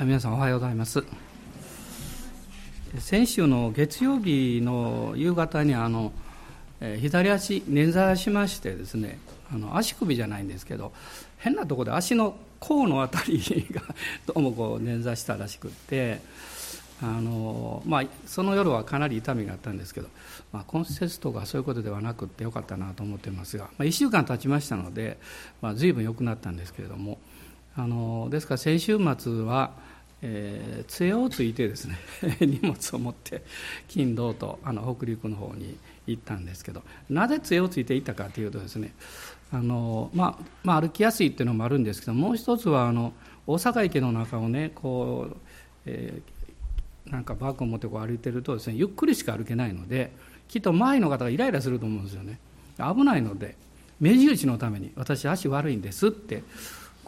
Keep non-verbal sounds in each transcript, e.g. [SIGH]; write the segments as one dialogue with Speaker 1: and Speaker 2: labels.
Speaker 1: 皆さんおはようございます。先週の月曜日の夕方にあの左足捻挫しましてですねあの足首じゃないんですけど変なところで足の甲のあたりが [LAUGHS] どうもこう捻挫したらしくってあの、まあ、その夜はかなり痛みがあったんですけど、まあ、骨折とかそういうことではなくってよかったなと思ってますが、まあ、1週間経ちましたので、まあ、随分良くなったんですけれどもあのですから先週末は、えー、杖をついてですね [LAUGHS] 荷物を持って金堂とあの北陸の方に行ったんですけどなぜ杖をついていったかというとですねあの、まあ、まあ歩きやすいっていうのもあるんですけどもう一つはあの大阪池の中をねこう、えー、なんかバッグを持ってこう歩いてるとですねゆっくりしか歩けないのできっと周りの方がイライラすると思うんですよね。危ないので目印のために私足悪いんですって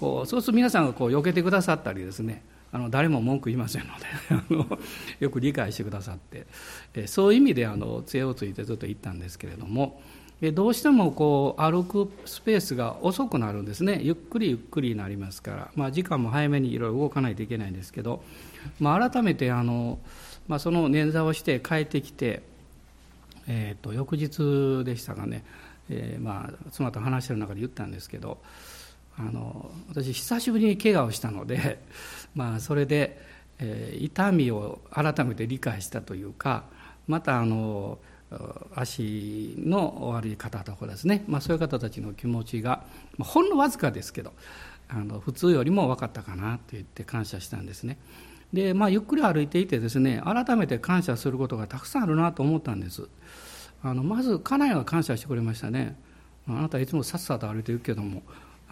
Speaker 1: こうそうすると皆さんがこう避けてくださったりですねあの誰も文句言いませんので [LAUGHS] あのよく理解してくださってえそういう意味であの杖をついてずっと行ったんですけれどもえどうしてもこう歩くスペースが遅くなるんですね。ゆっくりゆっくりになりますから、まあ、時間も早めにいろいろ動かないといけないんですけど、まあ、改めてあの、まあ、その捻挫をして帰ってきて、えー、と翌日でしたかね、えー、まあ妻と話してる中で言ったんですけどあの私久しぶりに怪我をしたので、[LAUGHS] まあ、それで、えー、痛みを改めて理解したというかまたあの足の悪い方とかですね、まあ、そういう方たちの気持ちが、まあ、ほんのわずかですけどあの普通よりも分かったかなと言って感謝したんですね。で、まあ、ゆっくり歩いていてですね改めて感謝することがたくさんあるなと思ったんです。あのまず家内が感謝してくれましたね。あなたいつもさっさと歩いてるけども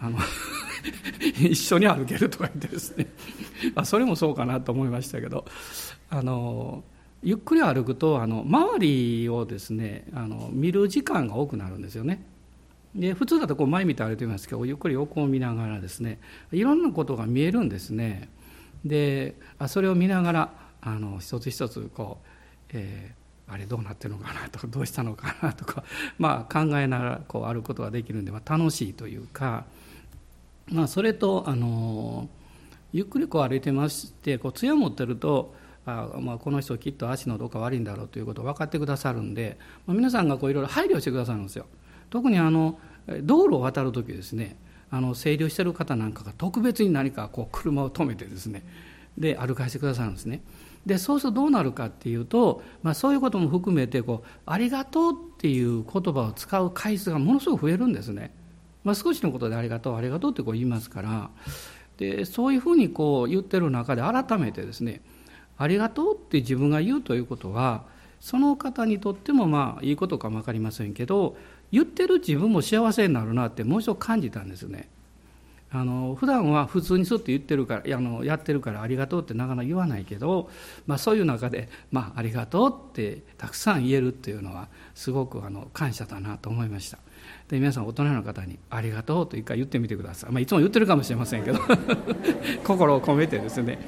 Speaker 1: あの [LAUGHS] 一緒に歩けるとか言ってですね。[LAUGHS] あそれもそうかなと思いましたけど。あのゆっくり歩くとあの周りをですねあの見る時間が多くなるんですよね。で普通だとこう前見て歩いてますけどゆっくり横を見ながらですねいろんなことが見えるんですね。であそれを見ながらあの一つ一つこう、えー、あれどうなってるのかなとかどうしたのかなとか、まあ、考えながらこう歩くことができるんで、まあ、楽しいというかまあ、それとあのゆっくりこう歩いてましてこう杖を持ってるとあ、まあ、この人きっと足のどうか悪いんだろうということを分かってくださるんで、まあ、皆さんがこういろいろ配慮してくださるんですよ。特にあの道路を渡る時ですねあの整理をしている方なんかが特別に何かこう車を止めてですねで歩かせてくださるんですね。でそうするとどうなるかっていうと、まあ、そういうことも含めてこう「ありがとう」っていう言葉を使う回数がものすごく増えるんですね。まあ、少しのことでありがとうありがとうってこう言いますからでそういうふうにこう言ってる中で改めてですねありがとうって自分が言うということはその方にとってもまあいいことかも分かりませんけど言ってる自分も幸せになるなってもう一度感じたんですね。あの普段は普通にそうって言ってるからあのやってるからありがとうってなかなか言わないけど、まあ、そういう中で、まあ、ありがとうってたくさん言えるっていうのはすごくあの感謝だなと思いました。で皆さん大人の方に「ありがとう」と一回言ってみてください、まあ、いつも言ってるかもしれませんけど [LAUGHS] 心を込めてですね、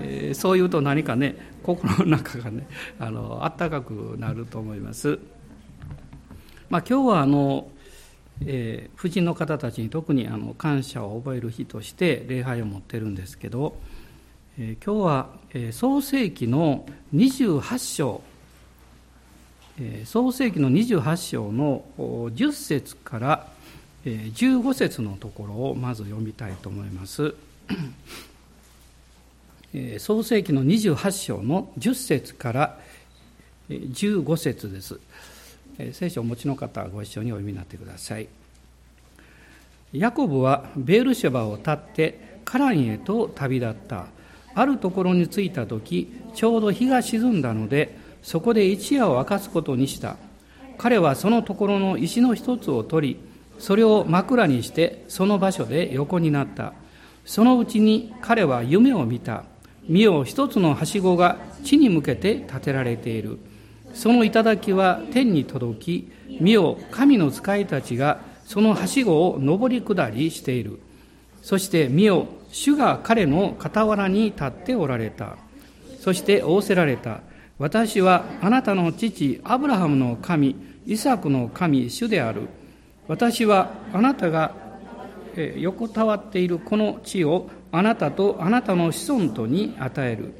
Speaker 1: えー、そう言うと何かね心の中がねあの温かくなると思います。まあ、今日はあの、えー、夫人の方たちに特にあの感謝を覚える日として礼拝を持ってるんですけど、えー、今日は、え、創世紀の28章創世紀の28章の10節から15節のところをまず読みたいと思います。[CLEARS THROAT] 創世紀の28章の10節から15節です。聖書をお持ちの方はご一緒にお読みになってください。ヤコブはベールシェバを立ってカランへと旅立った。あるところに着いた時、ちょうど日が沈んだので、そこで一夜を明かすことにした。彼はそのところの石の一つを取りそれを枕にしてその場所で横になった。そのうちに彼は夢を見た。見よ一つのはしごが地に向けて建てられている。その頂は天に届き見よ神の使いたちがそのはしごを上り下りしている。そして見よ主が彼の傍らに立っておられた。そして仰せられた。私はあなたの父アブラハムの神イサクの神主である。私はあなたが横たわっているこの地をあなたとあなたの子孫とに与える。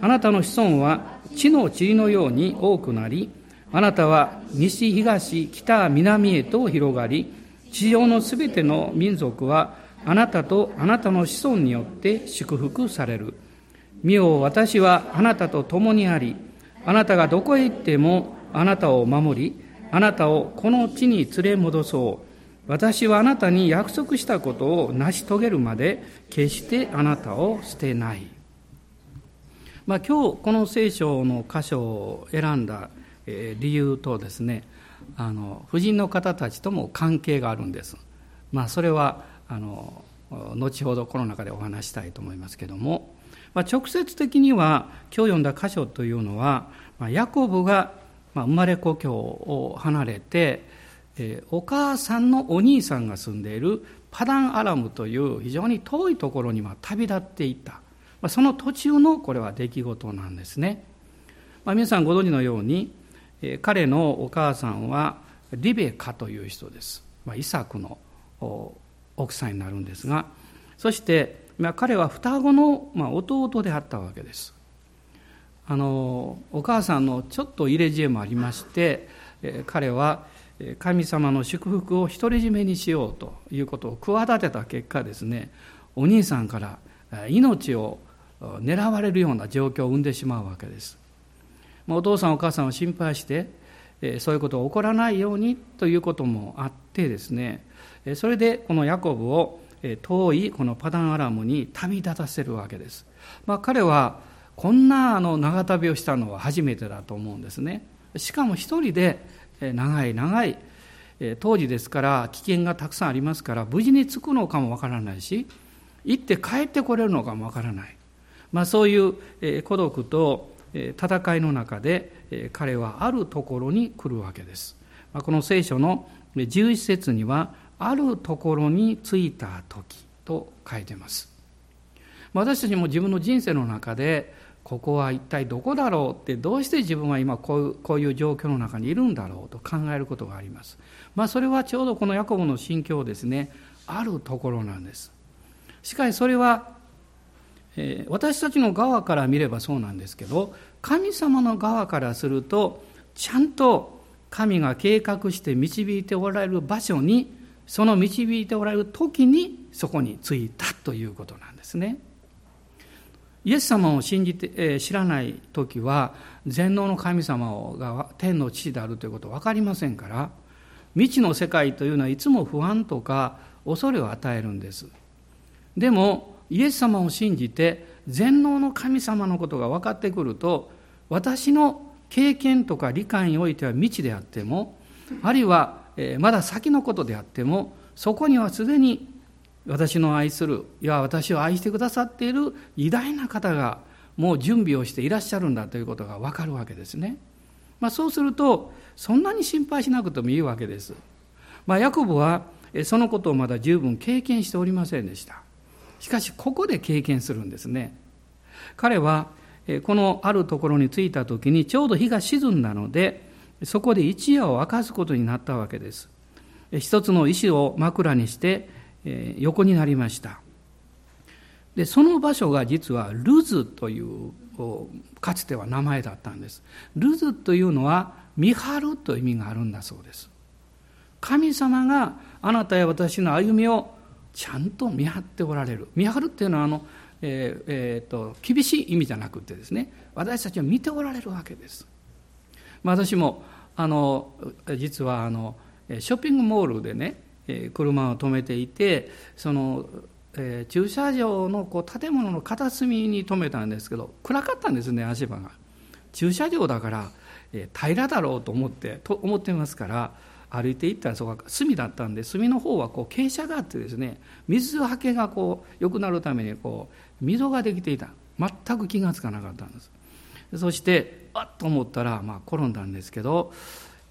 Speaker 1: あなたの子孫は地の塵のように多くなりあなたは西東北南へと広がり地上のすべての民族はあなたとあなたの子孫によって祝福される。見よ私はあなたと共にありあなたがどこへ行ってもあなたを守りあなたをこの地に連れ戻そう私はあなたに約束したことを成し遂げるまで決してあなたを捨てない。まあ、今日この聖書の箇所を選んだ理由とですねあの婦人の方たちとも関係があるんです。まあ、それはあの後ほどこの中でお話したいと思いますけども、まあ、直接的には今日読んだ箇所というのは、まあ、ヤコブが、生まれ故郷を離れて、えー、お母さんのお兄さんが住んでいるパダンアラムという非常に遠いところに旅立っていった、まあ、その途中のこれは出来事なんですね、まあ、皆さんご存知のように、えー、彼のお母さんはリベカという人です、まあ、イサクの奥さんになるんですがそして、まあ、彼は双子の、まあ、弟であったわけです。あのお母さんのちょっと入れ知恵もありまして、え彼は神様の祝福を独り占めにしようということを企てた結果ですねお兄さんから命を狙われるような状況を生んでしまうわけです。お父さんお母さんを心配してそういうことが起こらないようにということもあってですねそれでこのヤコブを遠いこのパダンアラムに旅立たせるわけです、まあ、彼はこんなあの長旅をしたのは初めてだと思うんですね。しかも一人で長い長い当時ですから危険がたくさんありますから無事に着くのかもわからないし行って帰ってこれるのかもわからない、まあ、そういう孤独と戦いの中で彼はあるところに来るわけです、まあ、この聖書の11節にはあるところに着いた時と書いてます私たちも自分の人生の中でここは一体どこだろうってどうして自分は今こういうこういう状況の中にいるんだろうと考えることがあります。まあそれはちょうどこのヤコブの心境ですねあるところなんです。しかしそれは、えー、私たちの側から見ればそうなんですけど神様の側からするとちゃんと神が計画して導いておられる場所にその導いておられる時にそこに着いたということなんですね。イエス様を信じて、えー、知らない時は全能の神様が天の父であるということ分かりませんから未知の世界というのはいつも不安とか恐れを与えるんですでもイエス様を信じて全能の神様のことが分かってくると私の経験とか理解においては未知であってもあるいはまだ先のことであってもそこにはすでに私の愛するいや私を愛してくださっている偉大な方がもう準備をしていらっしゃるんだということが分かるわけですね。まあ、そうするとそんなに心配しなくてもいいわけです。まあ、ヤコブはそのことをまだ十分経験しておりませんでした。しかしここで経験するんですね。彼はこのあるところに着いた時にちょうど日が沈んだのでそこで一夜を明かすことになったわけです。一つの石を枕にして横になりました。でその場所が実はルズというかつては名前だったんです。ルズというのは見張るという意味があるんだそうです。神様があなたや私の歩みをちゃんと見張っておられる。見張るっていうのはあの、えーえーと、厳しい意味じゃなくてですね私たちは見ておられるわけです、私もあの実はあのショッピングモールでね車を止めていてその、えー、駐車場のこう建物の片隅に止めたんですけど暗かったんですね足場が。駐車場だから、えー、平らだろうと思ってと思ってますから歩いていったらそこが隅だったんで隅の方はこう傾斜があってですね水はけがこう良くなるためにこう溝ができていた。全く気が付かなかったんです。そしてあっと思ったら、まあ、転んだんですけど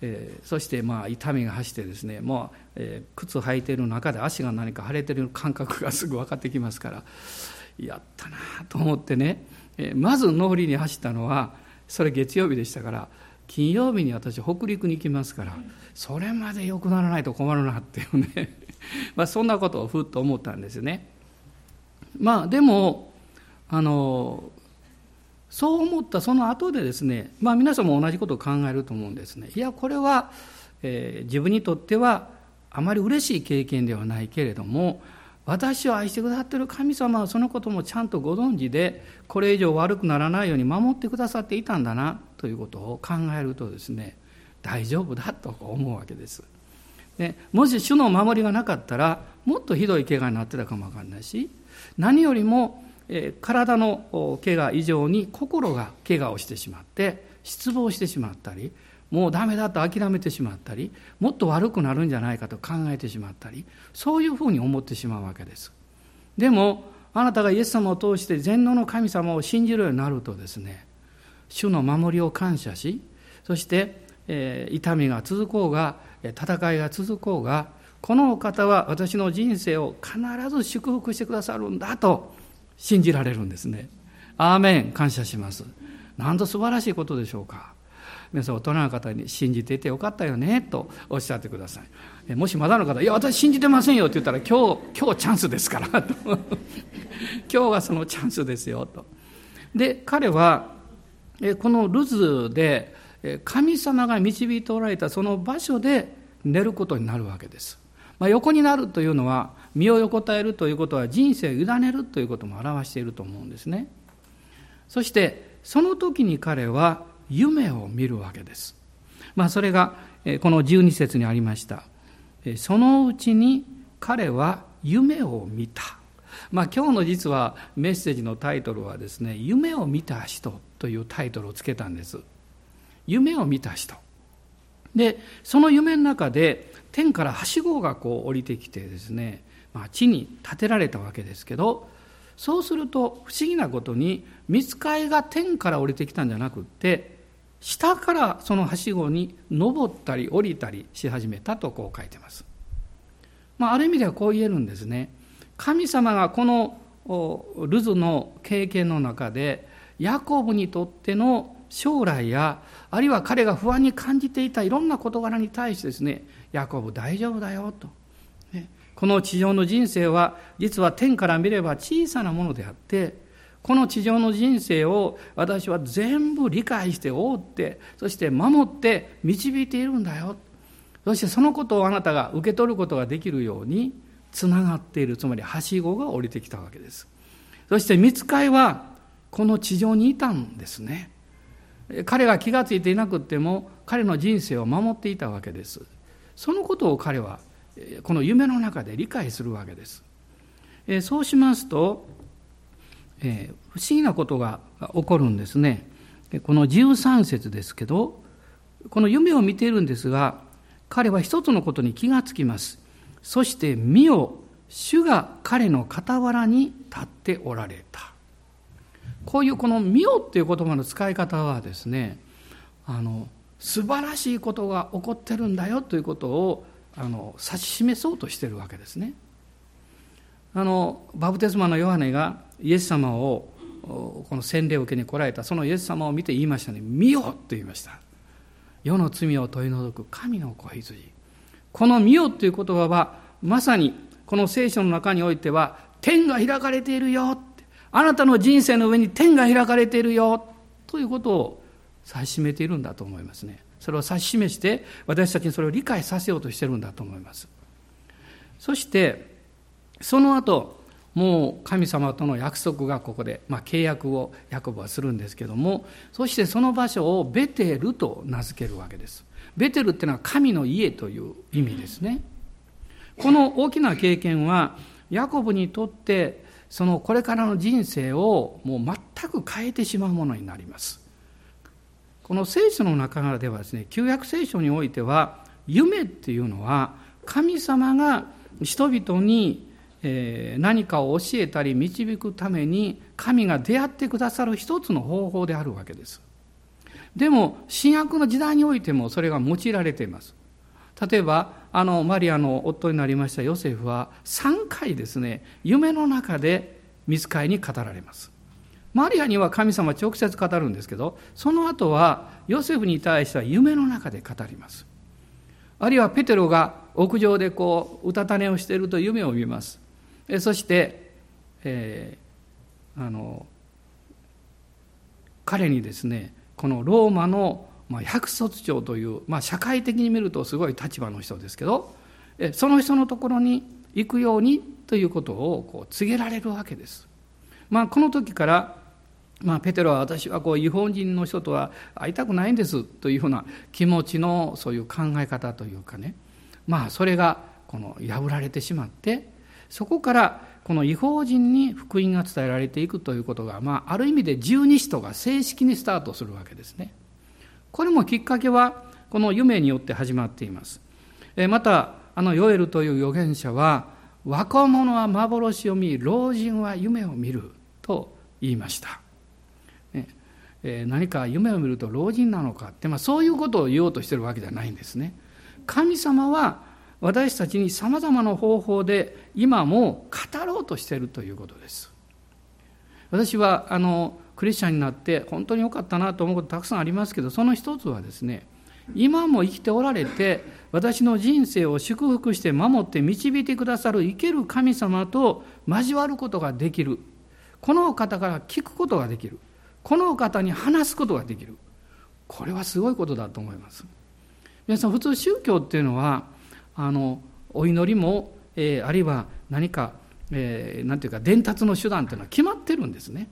Speaker 1: えー、そしてまあ痛みが走ってですねもう、えー、靴履いてる中で足が何か腫れてる感覚がすぐ分かってきますからやったなと思ってね、えー、まず脳裏に走ったのはそれ月曜日でしたから金曜日に私北陸に行きますからそれまで良くならないと困るなっていうね [LAUGHS] まあそんなことをふっと思ったんですよね。まあでもあのそう思ったその後でですね、まあ、皆さんも同じことを考えると思うんですね。いやこれは、えー、自分にとってはあまり嬉しい経験ではないけれども私を愛してくださっている神様はそのこともちゃんとご存知でこれ以上悪くならないように守ってくださっていたんだなということを考えるとですね大丈夫だと思うわけです。でもし主の守りがなかったらもっとひどい怪我になってたかもわかんないし何よりも体の怪我以上に心が怪我をしてしまって失望してしまったりもうダメだと諦めてしまったりもっと悪くなるんじゃないかと考えてしまったりそういうふうに思ってしまうわけです。でもあなたがイエス様を通して全能の神様を信じるようになるとですね主の守りを感謝しそして、えー、痛みが続こうが戦いが続こうがこのお方は私の人生を必ず祝福してくださるんだと信じられるんですね。アーメン感謝します。なんと素晴らしいことでしょうか。皆さん大人の方に信じていてよかったよねとおっしゃってください。もしまだの方、いや、私信じてませんよって言ったら、今日、今日チャンスですからと。[LAUGHS] 今日がそのチャンスですよと。で、彼は、このルズで、神様が導いておられたその場所で寝ることになるわけです。まあ、横になるというのは身を横たえるということは人生を委ねるということも表していると思うんですね。そしてその時に彼は夢を見るわけです、まあ、それがこの12節にありました。そのうちに彼は夢を見た。まあ、今日の実はメッセージのタイトルはですね「夢を見た人」というタイトルをつけたんです。夢を見た人。でその夢の中で天からはしごがこう降りてきてですね、まあ、地に建てられたわけですけどそうすると不思議なことに見つかいが天から降りてきたんじゃなくって下からそのはしごに登ったり降りたりし始めたとこう書いてます。まあ、ある意味ではこう言えるんですね。神様がこのルズの経験の中でヤコブにとっての将来やあるいは彼が不安に感じていたいろんな事柄に対してですねヤコブ大丈夫だよと、ね、この地上の人生は実は天から見れば小さなものであってこの地上の人生を私は全部理解して覆ってそして守って導いているんだよ。そしてそのことをあなたが受け取ることができるようにつながっているつまりはしごが降りてきたわけです。そして見つかいはこの地上にいたんですね。彼が気が付いていなくっても彼の人生を守っていたわけです。そのことを彼はこの夢の中で理解するわけです。そうしますと不思議なことが起こるんですね。この13節ですけどこの夢を見ているんですが彼は一つのことに気がつきます。そして見よ主が彼の傍らに立っておられた。こういうこの「見よ」っていう言葉の使い方はですねあの素晴らしいことが起こってるんだよということをあの指し示そうとしてるわけですね。あのバプテスマのヨハネがイエス様をこの洗礼を受けに来られた。そのイエス様を見て言いましたね「見よ」と言いました。世の罪を取り除く神の子羊。この「見よ」という言葉はまさにこの聖書の中においては天が開かれているよあなたの人生の上に天が開かれているよということを指し示しているんだと思いますね。それを指し示して私たちにそれを理解させようとしてるんだと思います。そしてその後もう神様との約束がここで、まあ、契約をヤコブはするんですけどもそしてその場所をベテルと名付けるわけです。ベテルっていうのは神の家という意味ですね。この大きな経験はヤコブにとってそのこれからの人生をもう全く変えてしまうものになります。この聖書の中ではですね、旧約聖書においては、夢っていうのは、神様が人々に何かを教えたり導くために神が出会ってくださる一つの方法であるわけです。でも、新約の時代においてもそれが用いられています。例えば、あの、マリアの夫になりましたヨセフは3回ですね、夢の中で見つかいに語られます。マリアには神様直接語るんですけど、その後はヨセフに対しては夢の中で語ります。あるいはペテロが屋上でこう、うたた寝をしていると夢を見ます。そして、えー、あの彼にですねこのローマのまあ、百卒長という、まあ、社会的に見るとすごい立場の人ですけどその人のところに行くようにということをこう告げられるわけです。まあ、この時から、まあ、ペテロは私はこう違法人の人とは会いたくないんですというふうな気持ちのそういう考え方というかねまあそれがこの破られてしまってそこからこの違法人に福音が伝えられていくということが、まあ、ある意味で十二使徒が正式にスタートするわけですね。これもきっかけはこの夢によって始まっています。またあのヨエルという預言者は若者は幻を見老人は夢を見ると言いました。何か夢を見ると老人なのかって、まあ、そういうことを言おうとしてるわけではないんですね。神様は私たちにさまざまな方法で今も語ろうとしているということです。私はあのクリスチャンになって本当に良かったなと思うことたくさんありますけどその一つはですね今も生きておられて私の人生を祝福して守って導いてくださる生ける神様と交わることができる。この方から聞くことができる。この方に話すことができる。これはすごいことだと思います。皆さん普通宗教っていうのはあのお祈りも、えー、あるいは何か、えー、なんていうか伝達の手段っていうのは決まってるんですね。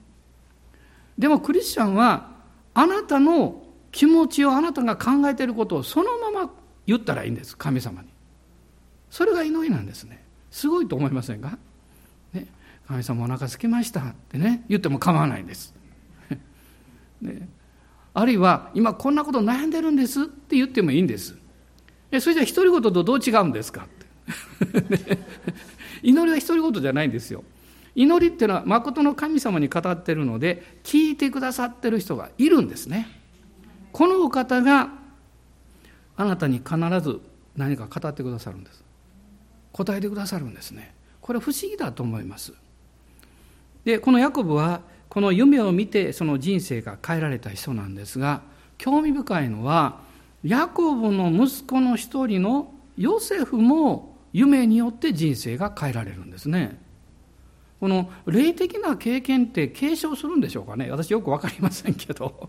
Speaker 1: でもクリスチャンはあなたの気持ちをあなたが考えていることをそのまま言ったらいいんです神様に。それが祈りなんですね。すごいと思いませんか、ね、神様お腹空きましたってね。言っても構わないんです、[LAUGHS] ね、あるいは今こんなこと悩んでるんですって言ってもいいんです。それじゃあ独り言とどう違うんですかって。[LAUGHS] 祈りは独り言じゃないんですよ。祈りっていうのは誠の神様に語ってるので聞いてくださってる人がいるんですね。このお方があなたに必ず何か語ってくださるんです。答えてくださるんですね。これ不思議だと思います。でこのヤコブはこの夢を見てその人生が変えられた人なんですが興味深いのはヤコブの息子の一人のヨセフも夢によって人生が変えられるんですね。この霊的な経験って継承するんでしょうかね？私よく分かりませんけど。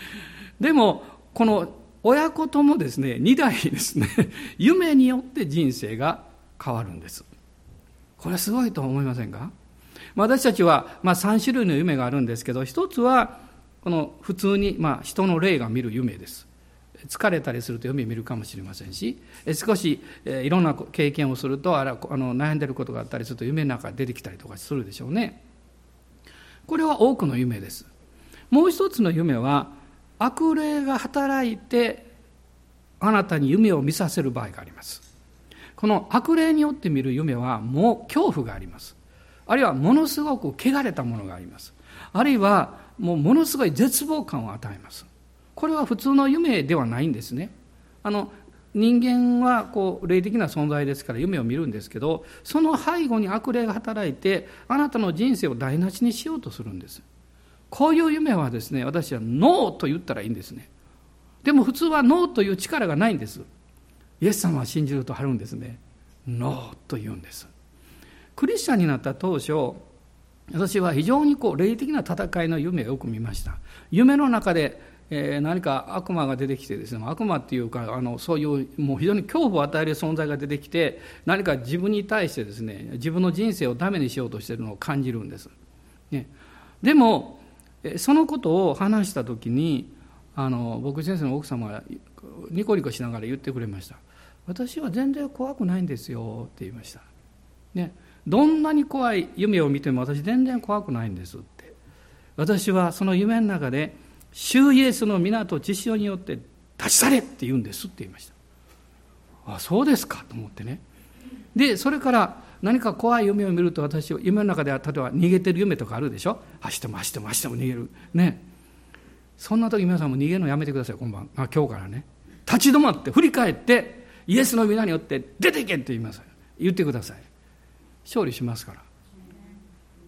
Speaker 1: [LAUGHS] でもこの親子ともですね2代ですね [LAUGHS] 夢によって人生が変わるんです。これすごいと思いませんか？私たちは、まあ、3種類の夢があるんですけど一つはこの普通に、まあ、人の霊が見る夢です。疲れたりすると夢見るかもしれませんし少しいろんな経験をするとあらあの悩んでることがあったりすると夢の中出てきたりとかするでしょうね。これは多くの夢です。もう一つの夢は悪霊が働いてあなたに夢を見させる場合があります。この悪霊によって見る夢はもう恐怖があります。あるいはものすごく汚れたものがあります。あるいはもうものすごい絶望感を与えます。これは普通の夢ではないんですね。あの人間はこう霊的な存在ですから夢を見るんですけどその背後に悪霊が働いてあなたの人生を台無しにしようとするんです。こういう夢はですね私はノーと言ったらいいんですね。でも普通はノーという力がないんです。イエス様は信じると貼るんですね。ノーと言うんです。クリスチャンになった当初私は非常にこう霊的な戦いの夢をよく見ました。夢の中でえー、何か悪魔が出てきてですね悪魔っていうかあのそういうもう非常に恐怖を与える存在が出てきて何か自分に対してですね自分の人生をダメにしようとしているのを感じるんです、ね、でもそのことを話した時にあの僕先生の奥様がニコニコしながら言ってくれました「私は全然怖くないんですよ」って言いました、ね、どんなに怖い夢を見ても私全然怖くないんですって。私はその夢の中で主イエスの港血潮によって立ち去れって言うんですって言いましたあそうですかと思ってね。でそれから何か怖い夢を見ると私は夢の中では例えば逃げてる夢とかあるでしょ走っても走っても走っても逃げるねそんな時皆さんも逃げるのやめてください今晩あ今日からね立ち止まって振り返ってイエスの皆によって出ていけって言います言ってください勝利しますから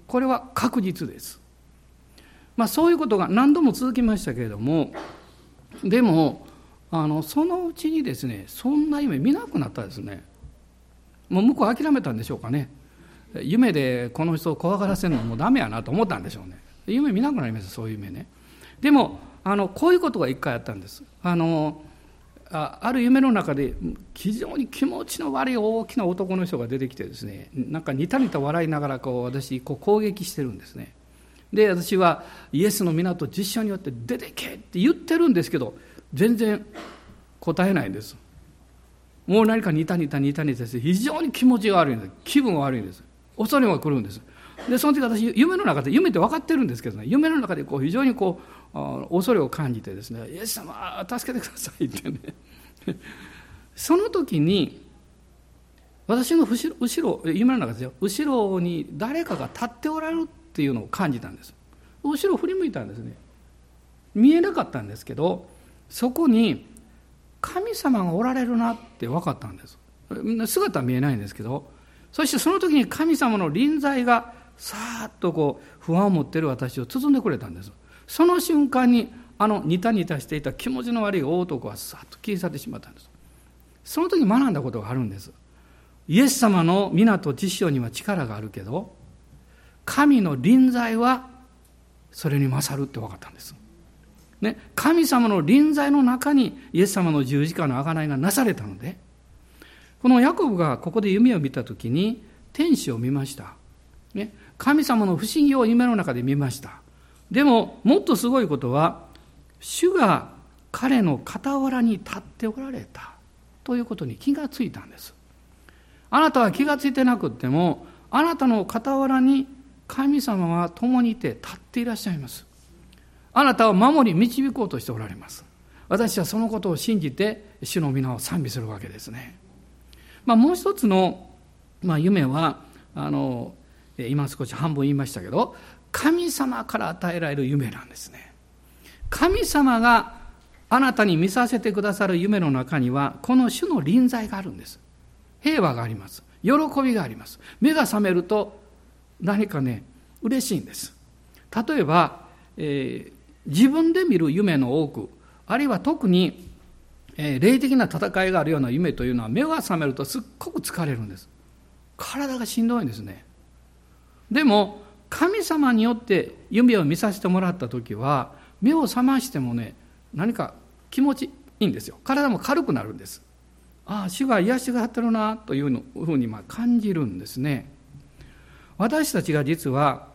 Speaker 1: これは確実です。まあ、そういうことが何度も続きましたけれどもでもあのそのうちにですねそんな夢見なくなったですね。もう向こう諦めたんでしょうかね。夢でこの人を怖がらせるのもうダメやなと思ったんでしょうね。夢見なくなりましたそういう夢ね。でもあのこういうことが一回あったんです。あのあある夢の中で非常に気持ちの悪い大きな男の人が出てきてですねなんか似た似た笑いながらこう私こう攻撃してるんですね。で私はイエスの港実証によって出てけって言ってるんですけど全然答えないんです。もう何か似た似た似た似たして非常に気持ちが悪いんです。気分が悪いんです。恐れが来るんです。でその時私夢の中で夢って分かってるんですけどね夢の中でこう非常にこう恐れを感じてですね「イエス様助けてください」ってね。[LAUGHS] その時に私の後ろ後ろ夢の中ですよ。後ろに誰かが立っておられるっていうのを感じたんです。後ろ振り向いたんですね。見えなかったんですけどそこに神様がおられるなって分かったんです。姿は見えないんですけどそしてその時に神様の臨在がさーっとこう不安を持っている私を包んでくれたんです。その瞬間にあのニタニタしていた気持ちの悪い大男はさっと消え去ってしまったんです。その時学んだことがあるんです。イエス様の港知識には力があるけど神の臨在はそれに勝るって分かったんです。ね、神様の臨在の中にイエス様の十字架の贖いがなされたのでこのヤコブがここで夢を見た時に天使を見ました、ね、神様の不思議を夢の中で見ました。でももっとすごいことは主が彼の傍らに立っておられた。ということに気がついたんです。あなたは気がついてなくってもあなたの傍らに神様は共にいて立っていらっしゃいます。あなたを守り導こうとしておられます。私はそのことを信じて主の皆を賛美するわけですね、まあ、もう一つの、まあ、夢はあの今少し半分言いましたけど神様から与えられる夢なんですね。神様があなたに見させてくださる夢の中にはこの主の臨在があるんです。平和があります。喜びがあります。目が覚めると何かね嬉しいんです。例えば、えー、自分で見る夢の多くあるいは特に、え霊的な戦いがあるような夢というのは目が覚めるとすっごく疲れるんです。体がしんどいんですね。でも神様によって夢を見させてもらった時は目を覚ましてもね何か気持ちいいんですよ。体も軽くなるんです。ああ主が癒しがってるなというふうにまあ感じるんですね。私たちが実は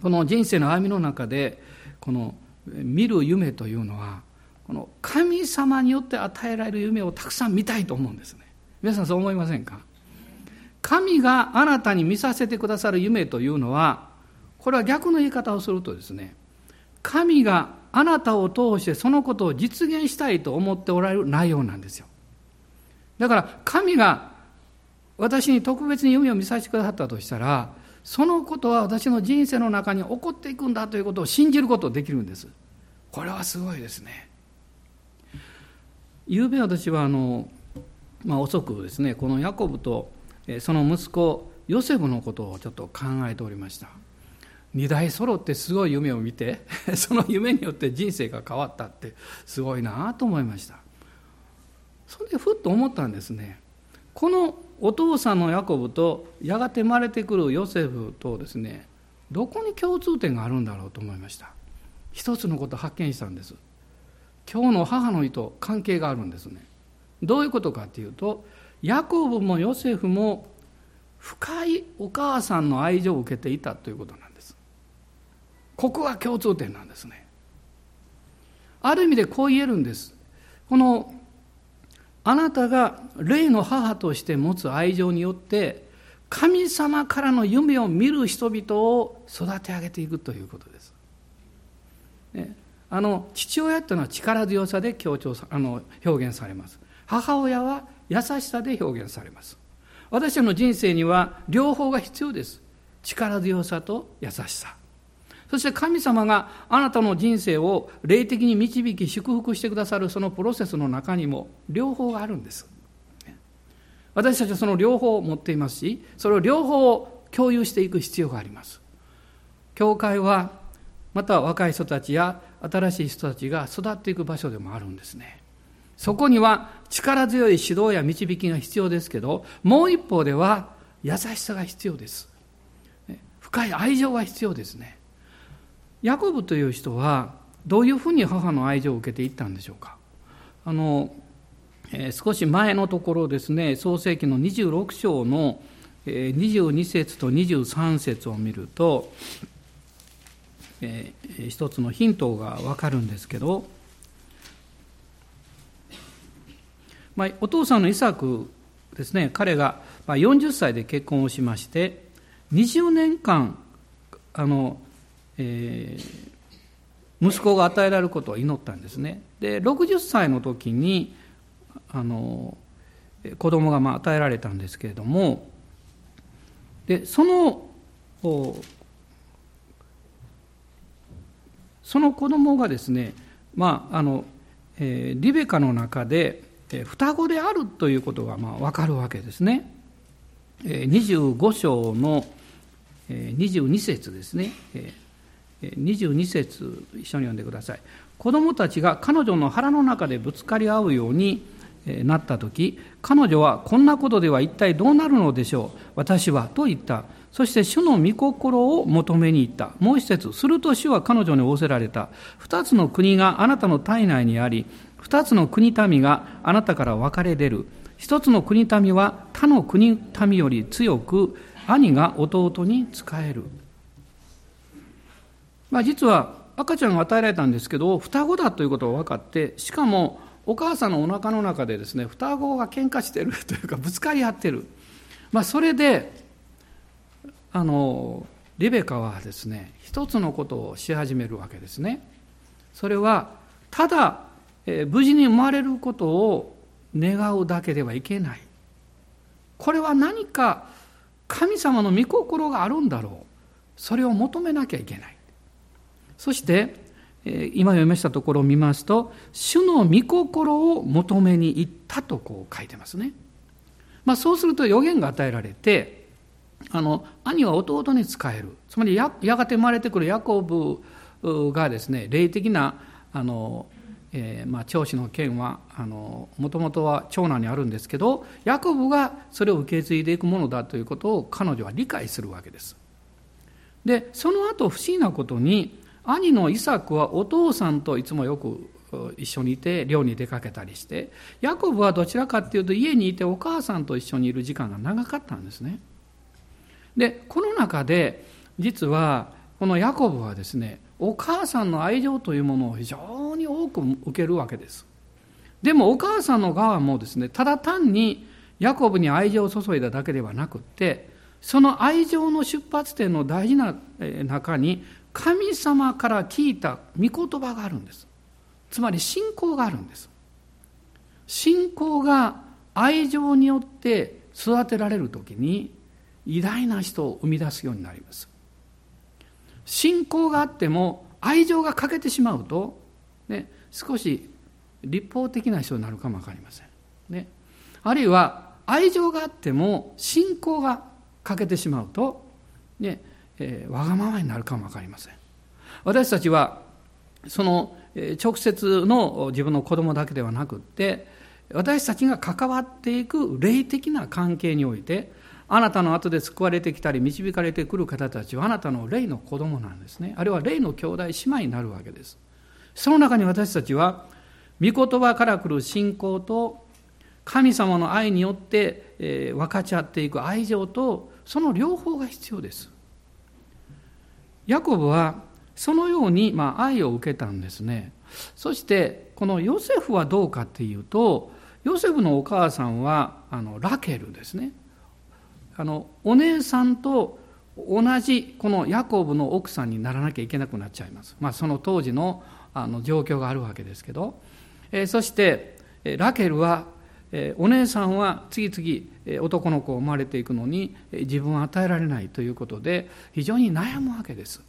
Speaker 1: この人生の歩みの中でこの見る夢というのはこの神様によって与えられる夢をたくさん見たいと思うんですね。皆さんそう思いませんか？神があなたに見させてくださる夢というのはこれは逆の言い方をするとですね神があなたを通してそのことを実現したいと思っておられる内容なんですよ。だから神が私に特別に夢を見させてくださったとしたらそのことは私の人生の中に起こっていくんだということを信じることができるんです。これはすごいですね。昨べ私はあの、まあ、遅くですねこのヤコブとその息子ヨセフのことをちょっと考えておりました。二代揃ってすごい夢を見て [LAUGHS] その夢によって人生が変わったってすごいなと思いました。それでふっと思ったんですね。このお父さんのヤコブとやがて生まれてくるヨセフとですねどこに共通点があるんだろうと思いました。一つのことを発見したんです。今日の母の日と関係があるんですね。どういうことかっていうとヤコブもヨセフも深いお母さんの愛情を受けていたということなんです。ここが共通点なんですね。ある意味でこう言えるんです。このあなたが霊の母として持つ愛情によって神様からの夢を見る人々を育て上げていくということです。ね、あの父親というのは力強さで強調あの表現されます。母親は優しさで表現されます。私の人生には両方が必要です。力強さと優しさ。そして神様があなたの人生を霊的に導き祝福してくださるそのプロセスの中にも両方があるんです。私たちはその両方を持っていますしそれを両方を共有していく必要があります。教会はまた若い人たちや新しい人たちが育っていく場所でもあるんですね。そこには力強い指導や導きが必要ですけどもう一方では優しさが必要です。深い愛情が必要ですね。ヤコブという人はどういうふうに母の愛情を受けていったんでしょうか？あの、えー、少し前のところですね創世紀の26章の22節と23節を見ると、えー、一つのヒントが分かるんですけど、まあ、お父さんのイサクですね彼が40歳で結婚をしまして20年間あの、えー、息子が与えられることを祈ったんですねで60歳の時にあの子供がまあ与えられたんですけれどもでそのその子供がですね、まああのえー、リベカの中で、えー、双子であるということがまあ分かるわけですね。えー、25章の、えー、22節ですね、えー、22節一緒に読んでください。子供たちが彼女の腹の中でぶつかり合うようになった時彼女はこんなことでは一体どうなるのでしょう？私はと言った。そして主の御心を求めに行った。もう一節すると主は彼女に仰せられた。二つの国があなたの体内にあり二つの国民があなたから分かれ出る。一つの国民は他の国民より強く兄が弟に仕える、まあ、実は赤ちゃんが与えられたんですけど双子だということが分かってしかもお母さんのお腹の中でですね双子が喧嘩してるというかぶつかり合ってる、まあ、それであのリベカはですね一つのことをし始めるわけですね。それはただ、え無事に生まれることを願うだけではいけない。これは何か神様の御心があるんだろう。それを求めなきゃいけない。そして今読みましたところを見ますと主の御心を求めに行ったとこう書いてますね、まあ、そうすると予言が与えられてあの兄は弟に仕える。つまりややがて生まれてくるヤコブがですね霊的なあの、えー、まあ、長子の権はもともとは長男にあるんですけどヤコブがそれを受け継いでいくものだということを彼女は理解するわけです。でその後不思議なことに兄のイサクはお父さんといつもよく一緒にいて寮に出かけたりしてヤコブはどちらかっていうと家にいてお母さんと一緒にいる時間が長かったんですね。でこの中で実はこのヤコブはですねお母さんの愛情というものを非常に多く受けるわけです。でもお母さんの側もですねただ単にヤコブに愛情を注いだだけではなくってその愛情の出発点の大事な中に神様から聞いた御言葉があるんです。つまり信仰があるんです。信仰が愛情によって育てられる時に偉大な人を生み出すようになります。信仰があっても愛情が欠けてしまうと、ね、少し立法的な人になるかも分かりません、ね、あるいは愛情があっても信仰が欠けてしまうと、ね、えー、わがままになるかも分かりません。私たちはその直接の自分の子供だけではなくって私たちが関わっていく霊的な関係においてあなたの後で救われてきたり導かれてくる方たちはあなたの霊の子供なんですね。あるいは霊の兄弟姉妹になるわけです。その中に私たちは御言葉から来る信仰と神様の愛によって分かち合っていく愛情とその両方が必要です。ヤコブはそのようにま愛を受けたんですね。そしてこのヨセフはどうかっていうとヨセフのお母さんはあのラケルですね。あのお姉さんと同じこのヤコブの奥さんにならなきゃいけなくなっちゃいます、まあ、その当時のあの状況があるわけですけど、えー、そしてえラケルはえお姉さんは次々男の子を生まれていくのに自分は与えられないということで非常に悩むわけです。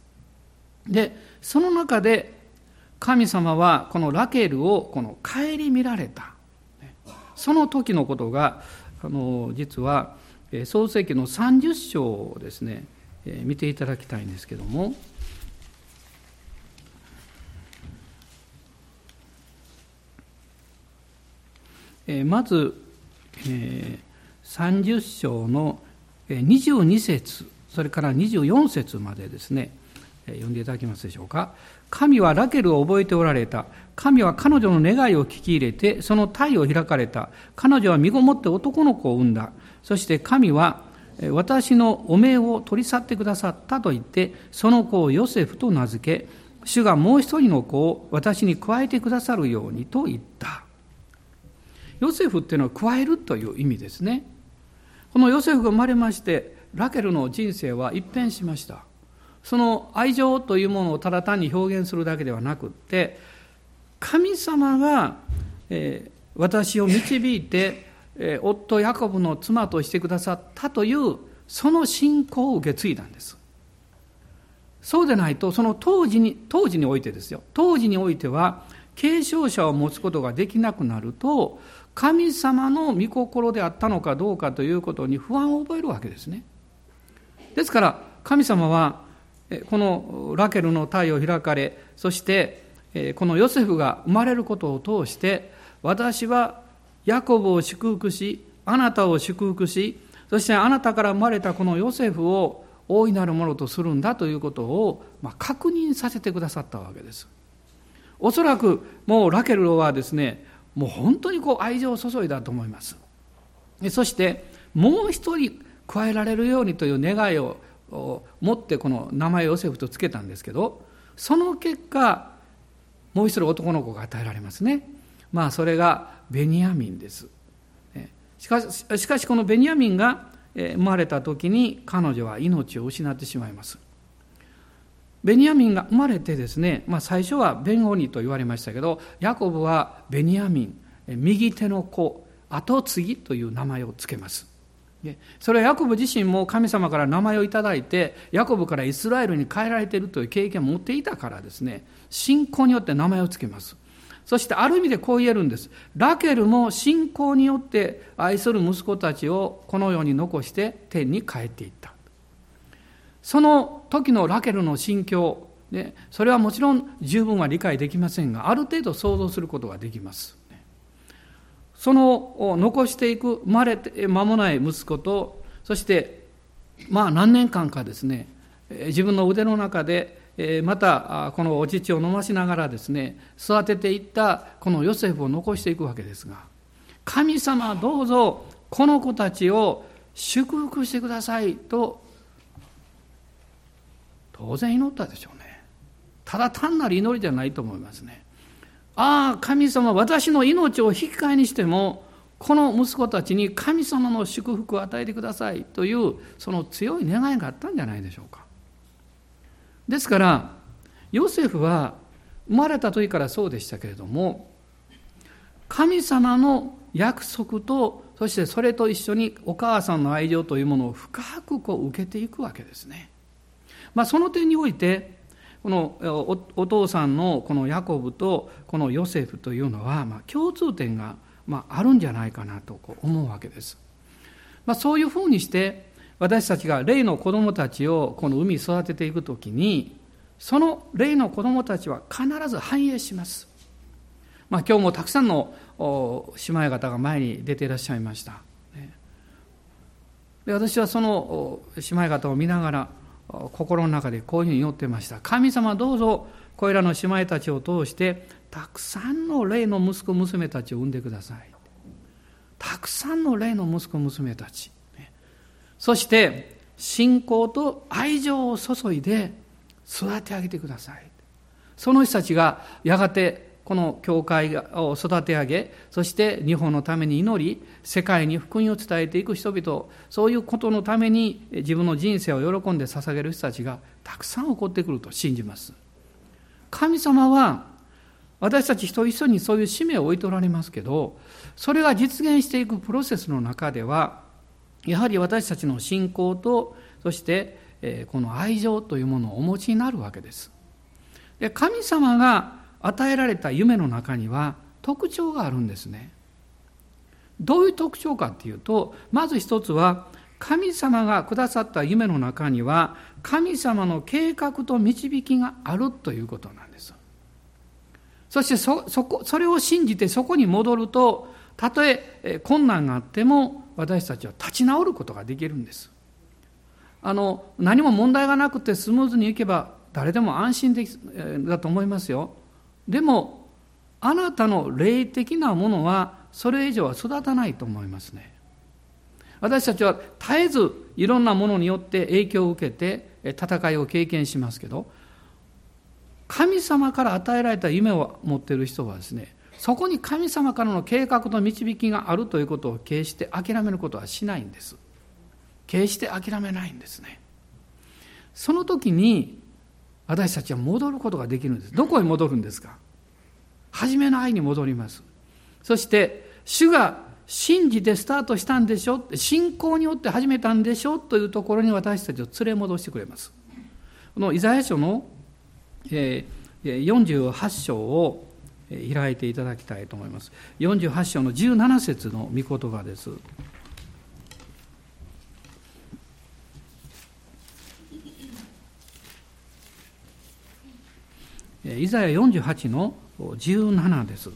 Speaker 1: でその中で神様はこのラケルをこの顧みられた。その時のことがあの実は創世記の30章をですね見ていただきたいんですけども。まずえ30章の22節それから24節までですね読んでいただけますでしょうか。神はラケルを覚えておられた。神は彼女の願いを聞き入れてその体を開かれた。彼女は身ごもって男の子を産んだ。そして神は私の汚名を取り去ってくださったと言ってその子をヨセフと名付け主がもう一人の子を私に加えてくださるようにと言った。ヨセフっていうのは加えるという意味ですね。このヨセフが生まれましてラケルの人生は一変しました。その愛情というものをただ単に表現するだけではなくって神様が、えー、私を導いて、えー、夫ヤコブの妻としてくださったというその信仰を受け継いだんです。そうでないとその当時に当時においてですよ。当時においては継承者を持つことができなくなると神様の御心であったのかどうかということに不安を覚えるわけですね。ですから神様はこのラケルの体を開かれそしてこのヨセフが生まれることを通して私はヤコブを祝福しあなたを祝福しそしてあなたから生まれたこのヨセフを大いなるものとするんだということを、ま、確認させてくださったわけです。おそらくもうラケルはですねもう本当にこう愛情を注いだと思います。そしてもう一人加えられるようにという願いを持ってこの名前ヨセフとつけたんですけどその結果もう一人男の子が与えられますね。まあそれがベニヤミンです。しかししかしこのベニヤミンが生まれた時に彼女は命を失ってしまいます。ベニヤミンが生まれてですね、まあ、最初はベンオニと言われましたけどヤコブはベニヤミン右手の子後継ぎという名前を付けます。それはヤコブ自身も神様から名前をいいてヤコブからイスラエルに変えられているという経験を持っていたからですね信仰によって名前を付けます。そしてある意味でこう言えるんです。ラケルも信仰によって愛する息子たちをこの世に残して天に帰っていった。その時のラケルの心境ね、それはもちろん十分は理解できませんがある程度想像することができます。その残していく生まれて間もない息子とそしてまあ何年間かですね自分の腕の中でまたこのお乳を飲ましながらですね育てていったこのヨセフを残していくわけですが神様どうぞこの子たちを祝福してくださいと当然祈ったでしょうね。ただ単なる祈りじゃないと思いますね。ああ神様私の命を引き換えにしてもこの息子たちに神様の祝福を与えてくださいというその強い願いがあったんじゃないでしょうか。ですからヨセフは生まれた時からそうでしたけれども神様の約束とそしてそれと一緒にお母さんの愛情というものを深くこう受けていくわけですね。まあ、その点においてこのお父さんのこのヤコブとこのヨセフというのは、まあ、共通点が、まあ、あるんじゃないかなと思うわけです。まあ、そういうふうにして私たちが霊の子供たちをこの海育てていくときにその霊の子供たちは必ず繁栄します。まあ、今日もたくさんの姉妹方が前に出ていらっしゃいました。で私はその姉妹方を見ながら心の中でこういうふうに祈ってました。神様どうぞこれらの姉妹たちを通してたくさんの霊の息子娘たちを産んでください。たくさんの霊の息子娘たち。そして信仰と愛情を注いで育て上げてください。その人たちがやがてこの教会を育て上げそして日本のために祈り世界に福音を伝えていく人々そういうことのために自分の人生を喜んで捧げる人たちがたくさん起こってくると信じます。神様は私たち一人一人にそういう使命を置いておられますけどそれが実現していくプロセスの中ではやはり私たちの信仰とそしてこの愛情というものをお持ちになるわけです。で神様が与えられた夢の中には特徴があるんですね。どういう特徴かっていうとまず一つは神様がくださった夢の中には神様の計画と導きがあるということなんです。そしてそこそれを信じてそこに戻るとたとえ困難があっても私たちは立ち直ることができるんです。あの何も問題がなくてスムーズにいけば誰でも安心できだと思いますよでもあなたの霊的なものはそれ以上は育たないと思いますね。私たちは絶えずいろんなものによって影響を受けて戦いを経験しますけど神様から与えられた夢を持っている人はですねそこに神様からの計画と導きがあるということを決して諦めることはしないんです。決して諦めないんですね。その時に私たちは戻ることができるんですどこへ戻るんですか？初めの愛に戻りますそして主が信じてスタートしたんでしょ？信仰によって始めたんでしょ？というところに私たちを連れ戻してくれます。このイザヤ書のえ48章を開いていただきたいと思います。48章の17節の御言葉です。イザヤ48の17です。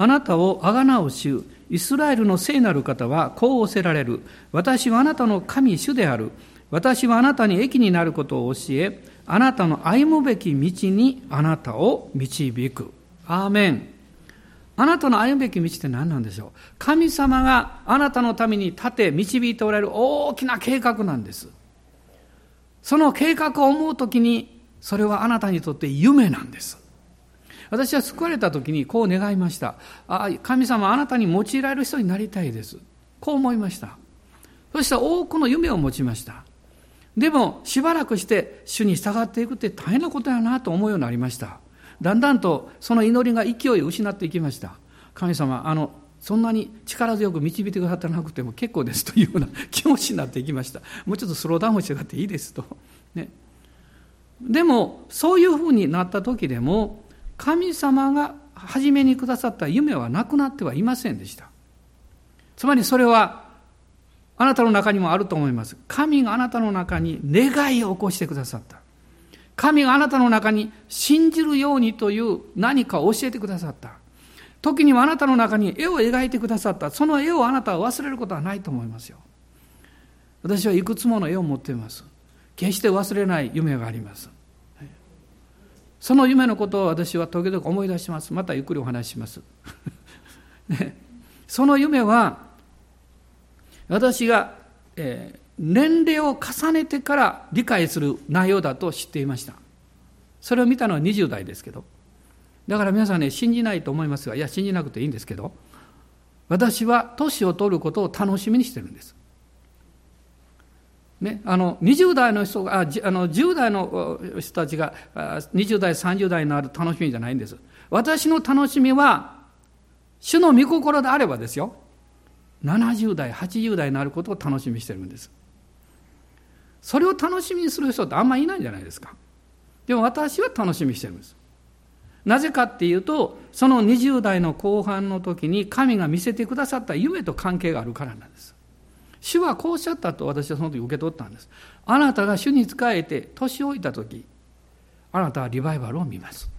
Speaker 1: あなたをあがなう主、イスラエルの聖なる方はこう仰せられる。私はあなたの神主である。私はあなたに益になることを教え、あなたの歩むべき道にあなたを導く。アーメン。あなたの歩むべき道って何なんでしょう？神様があなたのために立て導いておられる大きな計画なんです。その計画を思うときに、それはあなたにとって夢なんです。私は救われた時にこう願いました。あ神様あなたに用いられる人になりたいです。こう思いました。そして多くの夢を持ちました。でもしばらくして主に従っていくって大変なことやなと思うようになりました。だんだんとその祈りが勢いを失っていきました。神様、あの、そんなに力強く導いてくださってなくても結構ですというような気持ちになっていきました。[LAUGHS] もうちょっとスローダウンしてがっていいですと。[LAUGHS] ね。でも、そういうふうになった時でも、神様が初めにくださった夢はなくなってはいませんでした。つまりそれはあなたの中にもあると思います。神があなたの中に願いを起こしてくださった。神があなたの中に信じるようにという何かを教えてくださった。時にはあなたの中に絵を描いてくださった。その絵をあなたは忘れることはないと思いますよ。私はいくつもの絵を持っています。決して忘れない夢があります。その夢のことを私は時々思い出します。またゆっくりお話しします。[LAUGHS] ね、その夢は、私が、えー、年齢を重ねてから理解する内容だと知っていました。それを見たのは20代ですけど。だから皆さんね、信じないと思いますが、いや、信じなくていいんですけど、私は年を取ることを楽しみにしてるんです。ね、あの20代の人がああの10代の人たちが20代30代になる楽しみじゃないんです。私の楽しみは主の御心であればですよ。70代80代になることを楽しみにしてるんです。それを楽しみにする人ってあんまりいないんじゃないですか。でも私は楽しみにしてるんです。なぜかっていうとその20代の後半の時に神が見せてくださった夢と関係があるからなんです主はこうおっしゃったと私はその時受け取ったんです。あなたが主に仕えて年老いた時、あなたはリバイバルを見ます。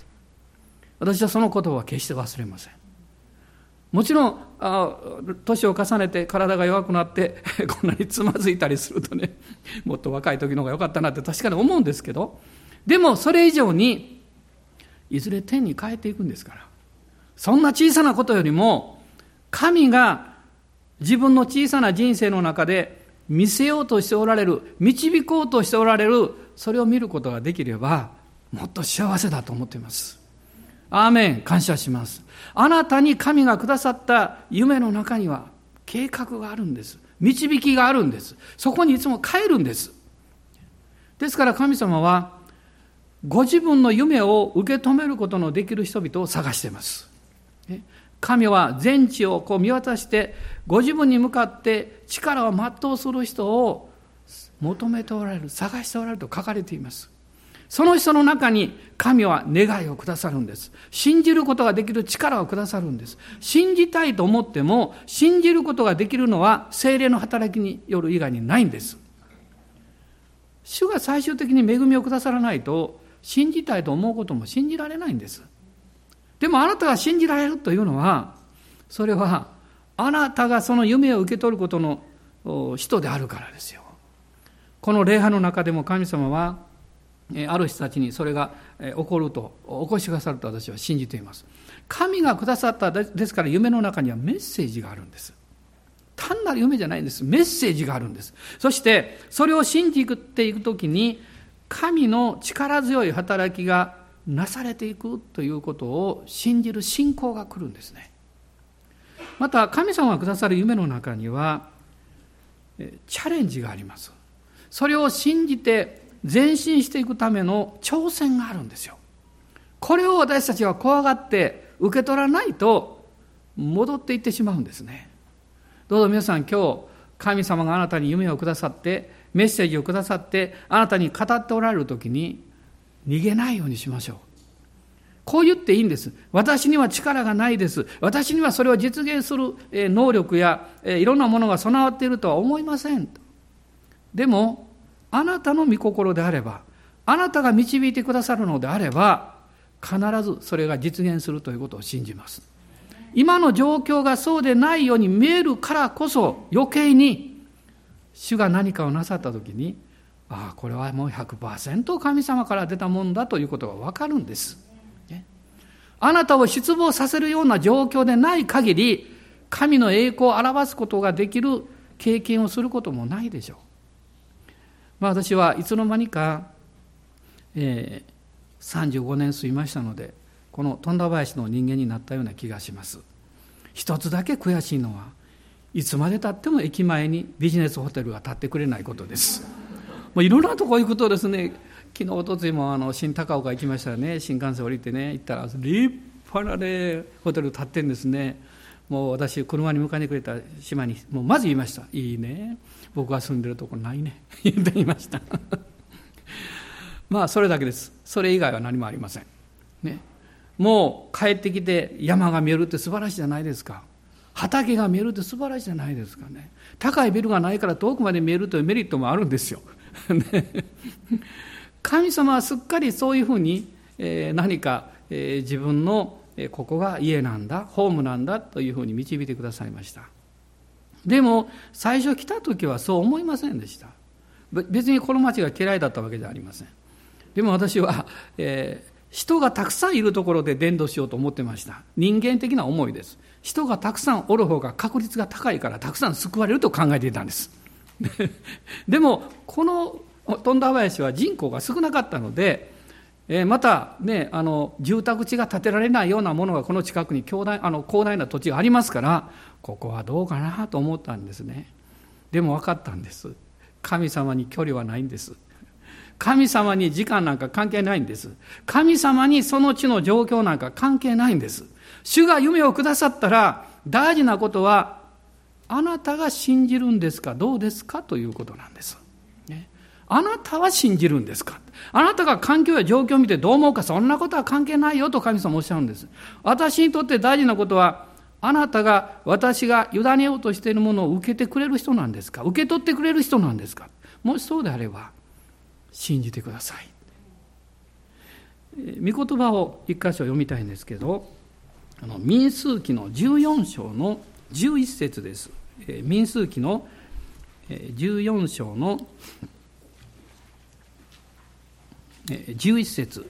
Speaker 1: 私はその言葉は決して忘れません。もちろん、年を重ねて体が弱くなって [LAUGHS] こんなにつまずいたりするとね、もっと若い時の方が良かったなって確かに思うんですけど、でもそれ以上に、いずれ天に帰っていくんですから。そんな小さなことよりも、神が自分の小さな人生の中で見せようとしておられる、導こうとしておられる、それを見ることができれば、もっと幸せだと思っています。アーメン、感謝します。あなたに神がくださった夢の中には計画があるんです。導きがあるんです。そこにいつも帰るんです。ですから神様は、ご自分の夢を受け止めることのできる人々を探しています。神は全地をこう見渡してご自分に向かって力を全うする人を求めておられる探しておられると書かれています。その人の中に神は願いをくださるんです。信じることができる力をくださるんです。信じたいと思っても信じることができるのは精霊の働きによる以外にないんです。主が最終的に恵みをくださらないと信じたいと思うことも信じられないんですでもあなたが信じられるというのは、それはあなたがその夢を受け取ることの人であるからですよ。この礼拝の中でも神様は、ある人たちにそれが起こると、起こしてくださると私は信じています。神がくださったですから夢の中にはメッセージがあるんです。単なる夢じゃないんです。メッセージがあるんです。そして、それを信じていくときに、神の力強い働きがなされていくということを信じる信仰が来るんですね。また、神様がくださる夢の中には、チャレンジがあります。それを信じて前進していくための挑戦があるんですよ。これを私たちは怖がって受け取らないと戻っていってしまうんですね。どうぞ皆さん今日神様があなたに夢をくださってメッセージをくださってあなたに語っておられる時に逃げないようにしましょう。こう言っていいんです。私には力がないです。私にはそれを実現する能力やいろんなものが備わっているとは思いません。でも、あなたの御心であれば、あなたが導いてくださるのであれば、必ずそれが実現するということを信じます。今の状況がそうでないように見えるからこそ余計に主が何かをなさった時にああこれはもう100%神様から出たもんだということが分かるんです。ねあなたを失望させるような状況でない限り神の栄光を表すことができる経験をすることもないでしょう。まあ、私はいつの間にか、えー、35年過ぎましたのでこの富田林の人間になったような気がします一つだけ悔しいのはいつまでたっても駅前にビジネスホテルが建ってくれないことです。もういろんなとこ行くとですね昨日おとついもあの新高岡行きましたらね。新幹線降りてね行ったら立派なねホテル建ってんですね。もう私車に迎えにくれた島にもうまず言いました「いいね。僕が住んでるとこないね」[LAUGHS] 言って言いました。[LAUGHS] まあそれだけです。それ以外は何もありません。ね。もう帰ってきて山が見えるって素晴らしいじゃないですか。畑が見えるって素晴らしいじゃないですかね。高いビルがないから遠くまで見えるというメリットもあるんですよ。[LAUGHS] 神様はすっかりそういうふうに、えー、何か、えー、自分の、えー、ここが家なんだ、ホームなんだというふうに導いてくださいました。でも、最初来た時はそう思いませんでした。別にこの町が嫌いだったわけじゃありません。でも私は、えー、人がたくさんいるところで伝道しようと思ってました。人間的な思いです。人がたくさんおる方が確率が高いからたくさん救われると考えていたんです。[LAUGHS] でも、この富田林は人口が少なかったので、また、ね、あの住宅地が建てられないようなものがこの近くに広大あの広大な土地がありますからここはどうかなと思ったんですねでも分かったんです神様に距離はないんです神様に時間なんか関係ないんです。神様にその地の状況なんか関係ないんです。主が夢をくださったら、大事なことは、あなたが信じるんですか？どうですか？ということなんです。ね、あなたは信じるんですか？あなたが環境や状況を見てどう思うか？そんなことは関係ないよ。と神様おっしゃるんです。私にとって大事なことは、あなたが私が委ねようとしているものを受けてくれる人なんですか？受け取ってくれる人なんですか？もしそうであれば、信じてください。御言葉を一箇所読みたいんですけど、あの民数記の14章の11節です。え民数記の14章の11節。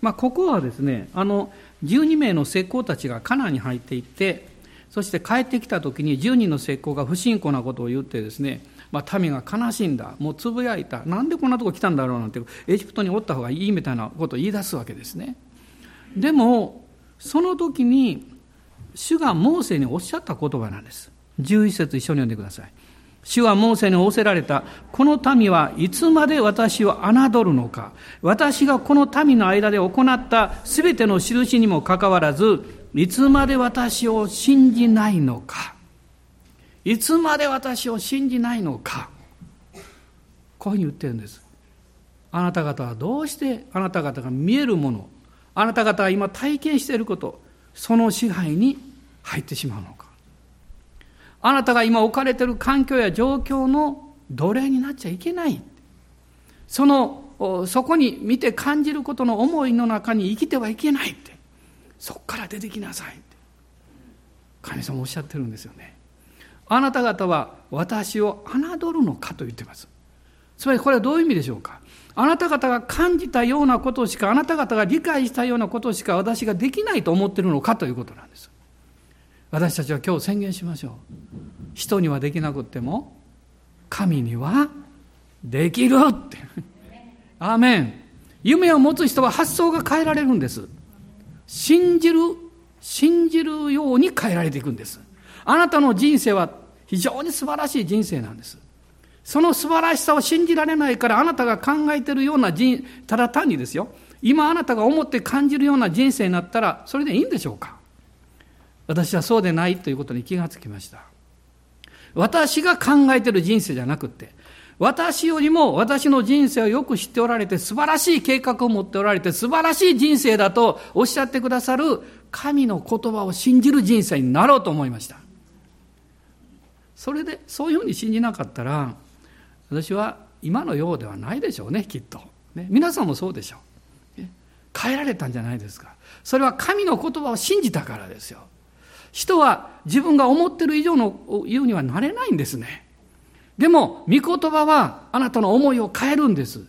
Speaker 1: まあ、ここはですね、あの12名の石膏たちがカナに入っていって、そして帰ってきた時に10人の石膏が不信仰なことを言ってですね、まあ、民が悲しんだ。もうつぶやいた。なんでこんなとこ来たんだろうなんてエジプトにおった方がいいみたいなことを言い出すわけですね。でもその時に主がモーセにおっしゃった言葉なんです。11節一緒に読んでください。主はモーセに仰せられた。この民はいつまで私を侮るのか。私がこの民の間で行った全ての印にもかかわらずいつまで私を信じないのか。いつまで私を信じないのか。こういうふうに言ってるんです。あなた方はどうしてあなた方が見えるものあなた方が今体験していることその支配に入ってしまうのか。あなたが今置かれている環境や状況の奴隷になっちゃいけない。そのそこに見て感じることの思いの中に生きてはいけないって。そこから出てきなさい神様おっしゃってるんですよね。あなた方は私を侮るのかと言ってます。つまりこれはどういう意味でしょうか。あなた方が感じたようなことしかあなた方が理解したようなことしか私ができないと思ってるのかということなんです。私たちは今日宣言しましょう。人にはできなくっても神にはできるって。アーメン。夢を持つ人は発想が変えられるんです。信じる信じるように変えられていくんです。あなたの人生は非常に素晴らしい人生なんです。その素晴らしさを信じられないからあなたが考えているような人ただ単にですよ。今あなたが思って感じるような人生になったらそれでいいんでしょうか？私はそうでないということに気がつきました。私が考えている人生じゃなくて私よりも私の人生をよく知っておられて素晴らしい計画を持っておられて素晴らしい人生だとおっしゃってくださる神の言葉を信じる人生になろうと思いました。それでそういうふうに信じなかったら私は今のようではないでしょうねきっと、ね、皆さんもそうでしょう、ね、変えられたんじゃないですか。それは神の言葉を信じたからですよ。人は自分が思ってる以上の言うにはなれないんですね。でも御言葉はあなたの思いを変えるんです。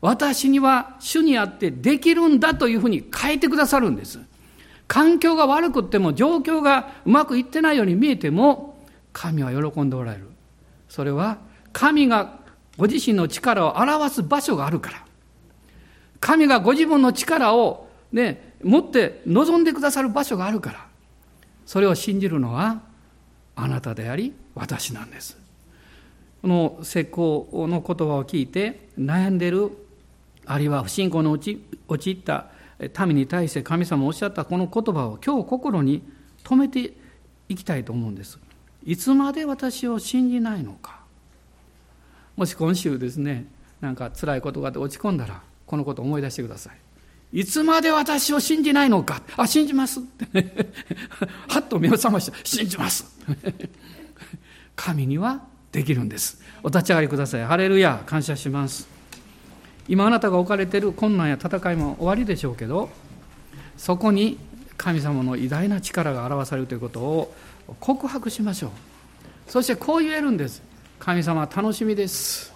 Speaker 1: 私には主にあってできるんだというふうに変えてくださるんです。環境が悪くっても状況がうまくいってないように見えても神は喜んでおられる。それは神がご自身の力を表す場所があるから。神がご自分の力をね、持って望んでくださる場所があるから。それを信じるのはあなたであり私なんです。この石膏の言葉を聞いて悩んでるあるいは不信仰の陥った民に対して神様おっしゃったこの言葉を今日心に留めていきたいと思うんです。いつまで私を信じないのか。もし今週ですねなんか辛いことがあって落ち込んだらこのことを思い出してください。いつまで私を信じないのか。あ信じます。ってねはっと目を覚まして信じます。[LAUGHS] 神にはできるんです。お立ち上がりください。ハレルヤ感謝します。今あなたが置かれている困難や戦いも終わりでしょうけどそこに神様の偉大な力が表されるということを告白しましょう。そしてこう言えるんです。神様楽しみです。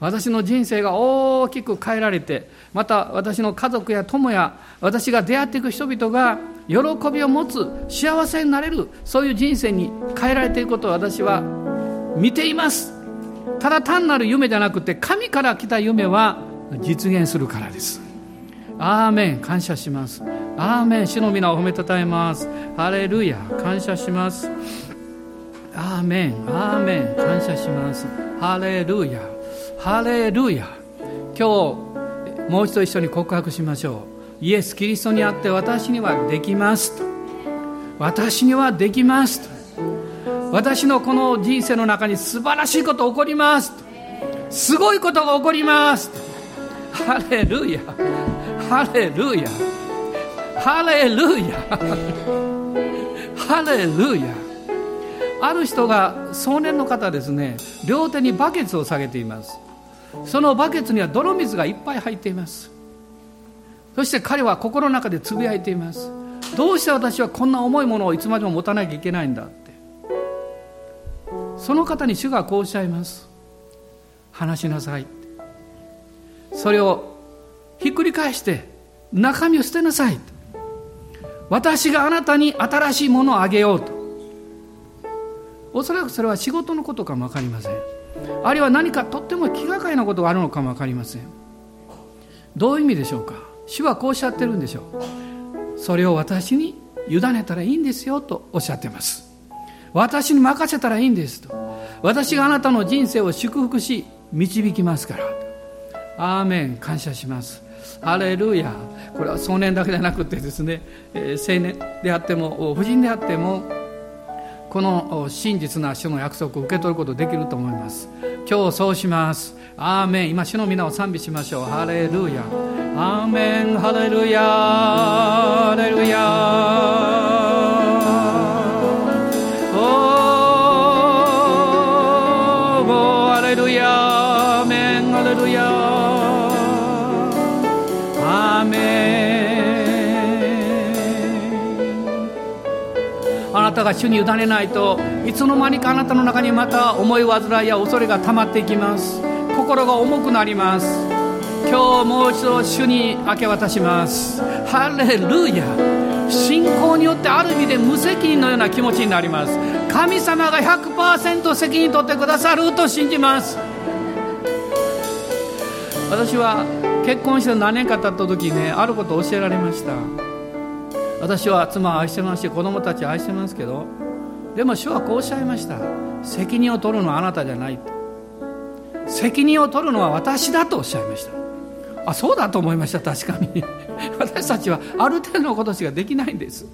Speaker 1: 私の人生が大きく変えられてまた私の家族や友や私が出会っていく人々が喜びを持つ幸せになれるそういう人生に変えられていくことを私は見ています。ただ単なる夢じゃなくて神から来た夢は実現するからです。アーメン。感謝します。アーメン。主の皆を褒めたたえます。ハレルヤ。感謝します。アーメンアーメン感謝します。ハレルヤハレルヤ今日もう一度一緒に告白しましょう。イエス・キリストにあって私にはできます私にはできます私のこの人生の中に素晴らしいこと起こりますすごいことが起こりますハレルヤハレルヤハレルヤハレルヤある人が壮年の方ですね両手にバケツを下げています。そのバケツには泥水がいっぱい入っています。そして彼は心の中でつぶやいています。どうして私はこんな重いものをいつまでも持たなきゃいけないんだって。その方に主がこうおっしゃいます。話しなさいそれをひっくり返して中身を捨てなさい私があなたに新しいものをあげようと。おそらくそれは仕事のことかも分かりません。あるいは何かとっても気がかりなことがあるのかも分かりません。どういう意味でしょうか？主はこうおっしゃってるんでしょう。それを私に委ねたらいいんですよとおっしゃってます。私に任せたらいいんですと。私があなたの人生を祝福し導きますから。アーメン。感謝します。ハレルヤ。これは壮年だけでなくてですね、えー、青年であっても婦人であってもこの真実な主の約束を受け取ることできると思います。今日そうします。アーメン。今主の皆を賛美しましょう。ハレルヤ。アーメン。ハレルヤ。ハレルヤ。
Speaker 2: が主に委ねないといつの間にかあなたの中にまた思い煩いや恐れが溜まっていきます。心が重くなります。今日もう一度主に明け渡します。ハレルヤ。信仰によってある意味で無責任のような気持ちになります。神様が100%責任取ってくださると信じます。私は結婚して何年か経った時にねあることを教えられました。私は妻を愛してますし子供たちを愛してますけどでも主はこうおっしゃいました。責任を取るのはあなたじゃない責任を取るのは私だとおっしゃいました。あそうだと思いました。確かに。[LAUGHS] 私たちはある程度のことしかできないんです。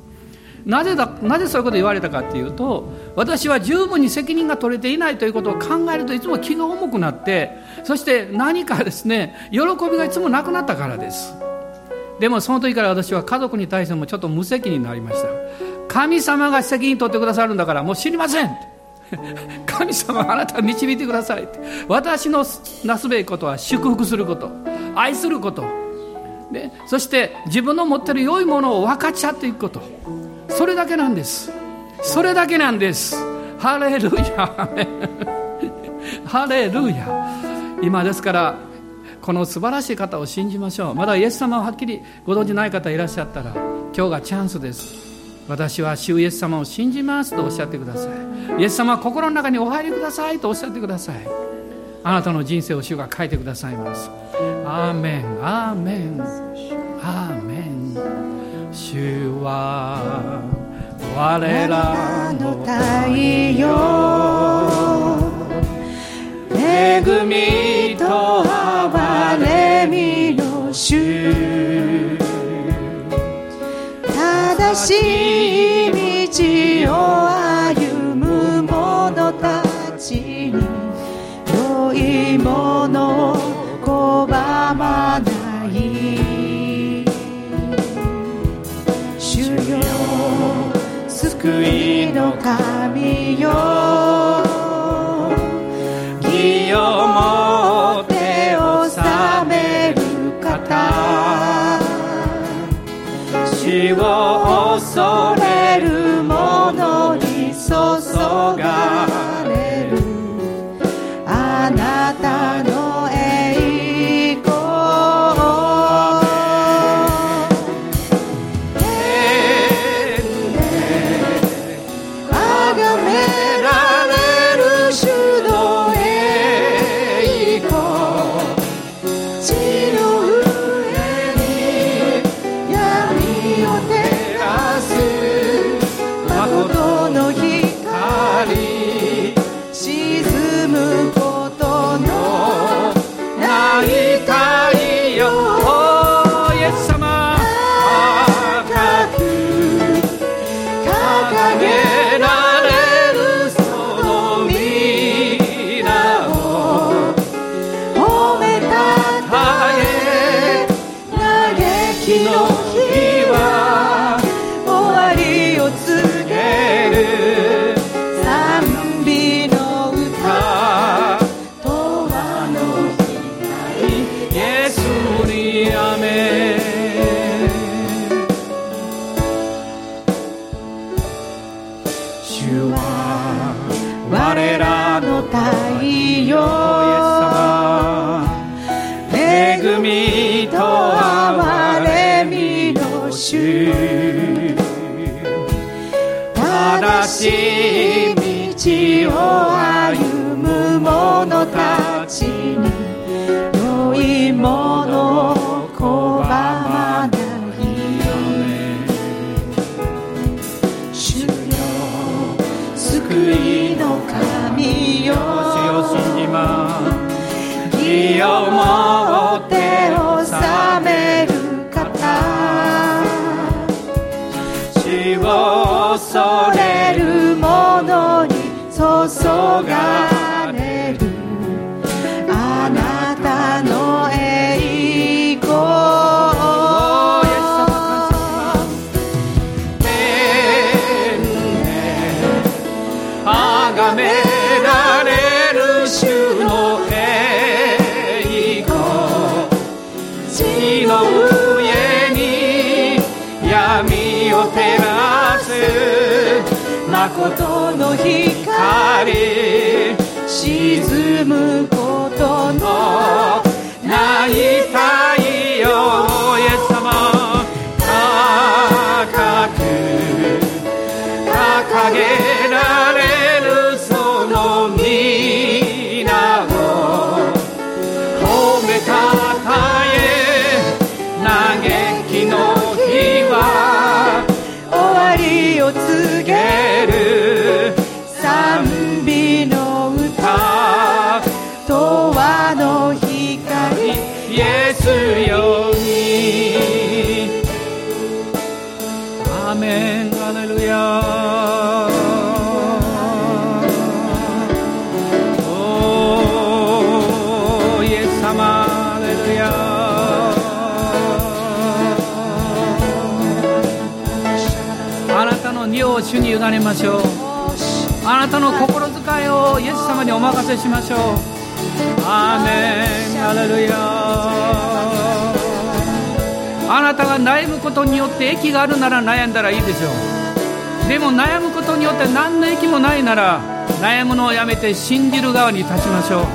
Speaker 2: なぜだなぜそういうことを言われたかっていうと私は十分に責任が取れていないということを考えるといつも気が重くなってそして何かですね喜びがいつもなくなったからです。でもその時から私は家族に対してもちょっと無責任になりました。神様が責任取ってくださるんだからもう知りません。[LAUGHS] 神様あなた導いてください私のなすべきことは祝福すること。愛すること。でそして自分の持ってる良いものを分かち合っていくこと。それだけなんです。それだけなんです。ハレルヤ。[LAUGHS] ハレルヤ。今ですからこの素晴らしい方を信じましょう。まだイエス様をはっきりご存じない方いらっしゃったら今日がチャンスです。私は主イエス様を信じますとおっしゃってください。イエス様は心の中にお入りくださいとおっしゃってください。あなたの人生を主が変えてくださいます。アーメン。アーメン。アーメン。主は我らの太陽。恵みと憐しい道を歩む者たちに良いものを拒まない。主よ救いの神よ。義をを恐れる者に注がれる。あなたのを主に
Speaker 1: 委ねましょう。あなたの心遣いをイエス様にお任せしましょう。アーメン。ハレルヤあなたが悩むことによって益があるなら悩んだらいいでしょう。でも悩むことによって何の益もないなら悩むのをやめて信じる側に立ちましょう。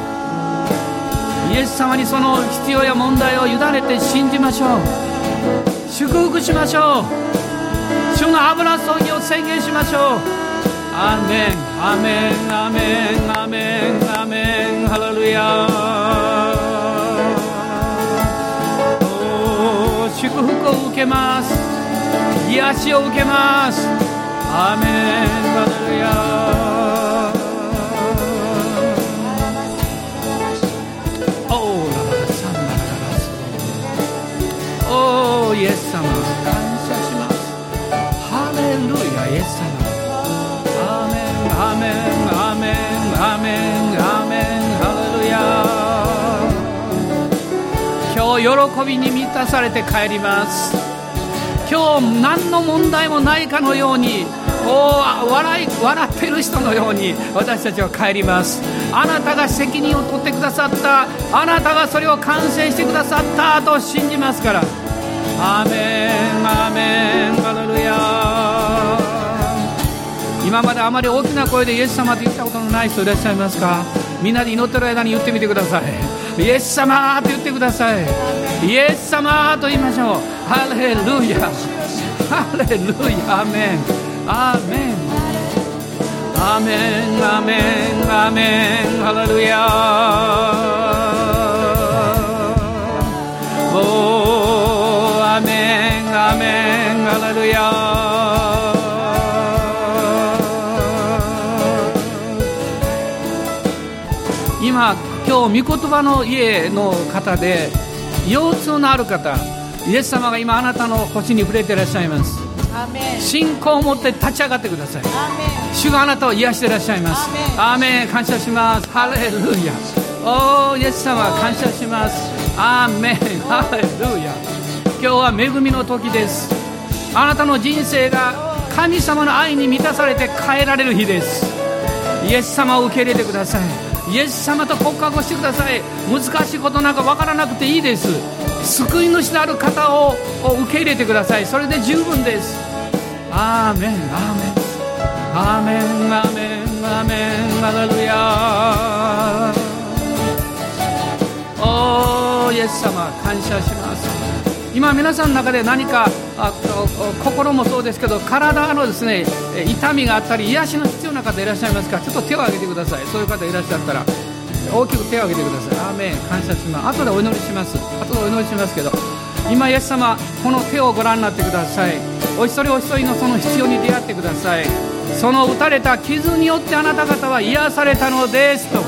Speaker 1: イエス様にその必要や問題を委ねて信じましょう。祝福しましょう。主の油注ぎを宣言しましょう。アーメン。アーメン。アーメン。アーメン。アーメン。ハレルヤ。お祝福を受けます。癒しを受けます。アーメン。ハレルヤ。喜びに満たされて帰ります。今日何の問題もないかのようにお笑い笑ってる人のように私たちは帰ります。あなたが責任を取ってくださった。あなたがそれを完成してくださった。と信じますから。アーメンアーメンハレルヤ。今まであまり大きな声でイエス様と言ったことのない人いらっしゃいますか？みんなで祈ってる間に言ってみてください。イエス様と言ってください。イエス様と言いましょう。ハレルヤ。ハレルヤ。アメン。アメン。アメン。アメン。アメン。ハレルヤ。おーアメン。アメン。ハレルヤ。今今日御言葉の家の方で腰痛のある方イエス様が今あなたの腰に触れていらっしゃいます。信仰を持って立ち上がってください。主があなたを癒していらっしゃいます。アーメン感謝します。ハレルヤ。おーイエス様感謝します。アーメンハレルヤ。今日は恵みの時です。あなたの人生が神様の愛に満たされて変えられる日です。イエス様を受け入れてくださいイエス様と告白をしてください。難しいことなんか分からなくていいです。救い主である方を受け入れてください。それで十分です。アーメン。アーメン。アーメン。アーメン。アーメン。ハレルヤおーイエス様。感謝します。今皆さんの中で何か心もそうですけど体のですね痛みがあったり癒しの必要な方いらっしゃいますか？ちょっと手を挙げてください。そういう方いらっしゃったら大きく手を挙げてください。アーメン。感謝します。後でお祈りします。後でお祈りしますけど今イエス様この手をご覧になってください。お一人お一人のその必要に出会ってください。その打たれた傷によってあなた方は癒されたのですと。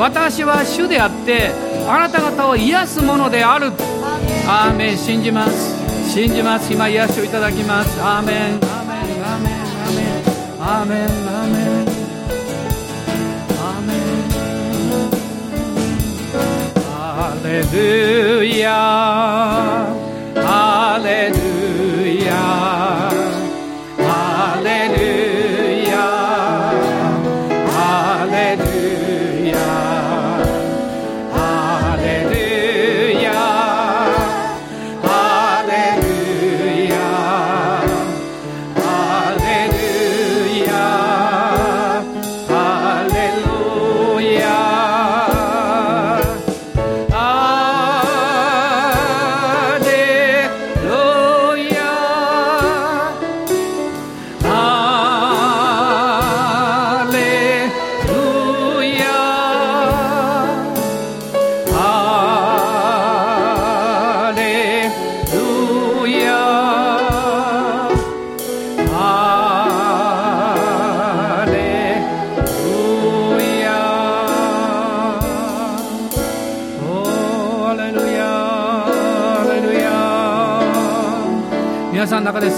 Speaker 1: 私は主であってあなた方を癒すものである。アーメン信じます。信じます。今癒しをいただきます。アーメンアーメンアーメンアーメンアーメンアーメンアーメンアレルヤアレルヤ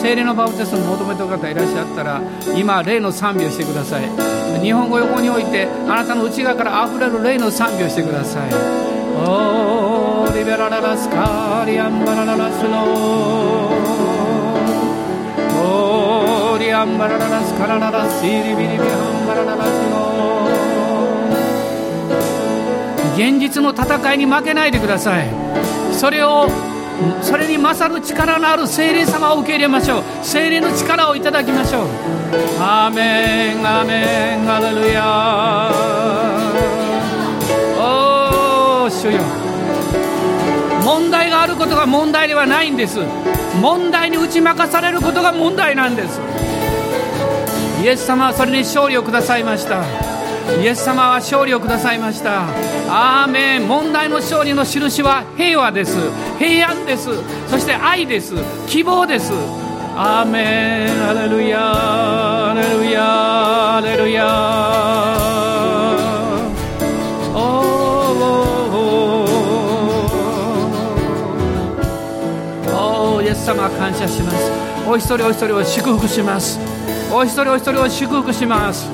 Speaker 1: 精霊のバプテスマを求めている方いらっしゃったら今霊の賛美をしてください。日本語横においてあなたの内側からあふれる霊の賛美をしてください。おーリベラララスカリアンバラララスノーおーリアンバラララスカラララシリビリビハンバラララスノー現実の戦いに負けないでください。それをそれに勝る力のある精霊様を受け入れましょう。精霊の力をいただきましょう。アーメンアーメンアレルヤ。おお主よ。問題があることが問題ではないんです。問題に打ち負かされることが問題なんです。イエス様はそれに勝利をくださいました。イエス様は勝利をくださいました。アーメン。問題の勝利の印は平和です。平安です。そして愛です。希望です。アーメン。アレルヤアレルヤアレルヤおおイエス様感謝しますお一人お一人を祝福しますお一人お一人を祝福します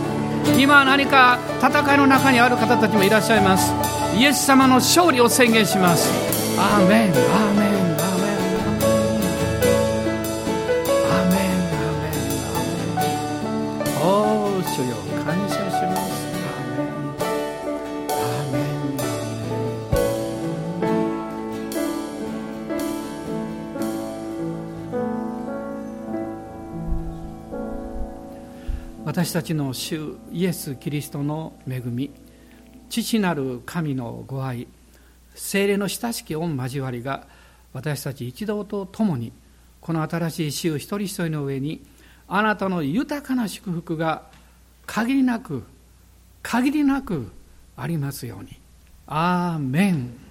Speaker 1: 今何か戦いの中にある方たちもいらっしゃいますイエス様の勝利を宣言しますアーメンアーメンアーメンアーメンアーメンアーメンおお主よ感謝します。アーメン。私たちの主イエス・キリストの恵み父なる神のご愛精霊の親しき御交わりが私たち一同と共にこの新しい週一人一人の上にあなたの豊かな祝福が限りなく限りなくありますように。アーメン。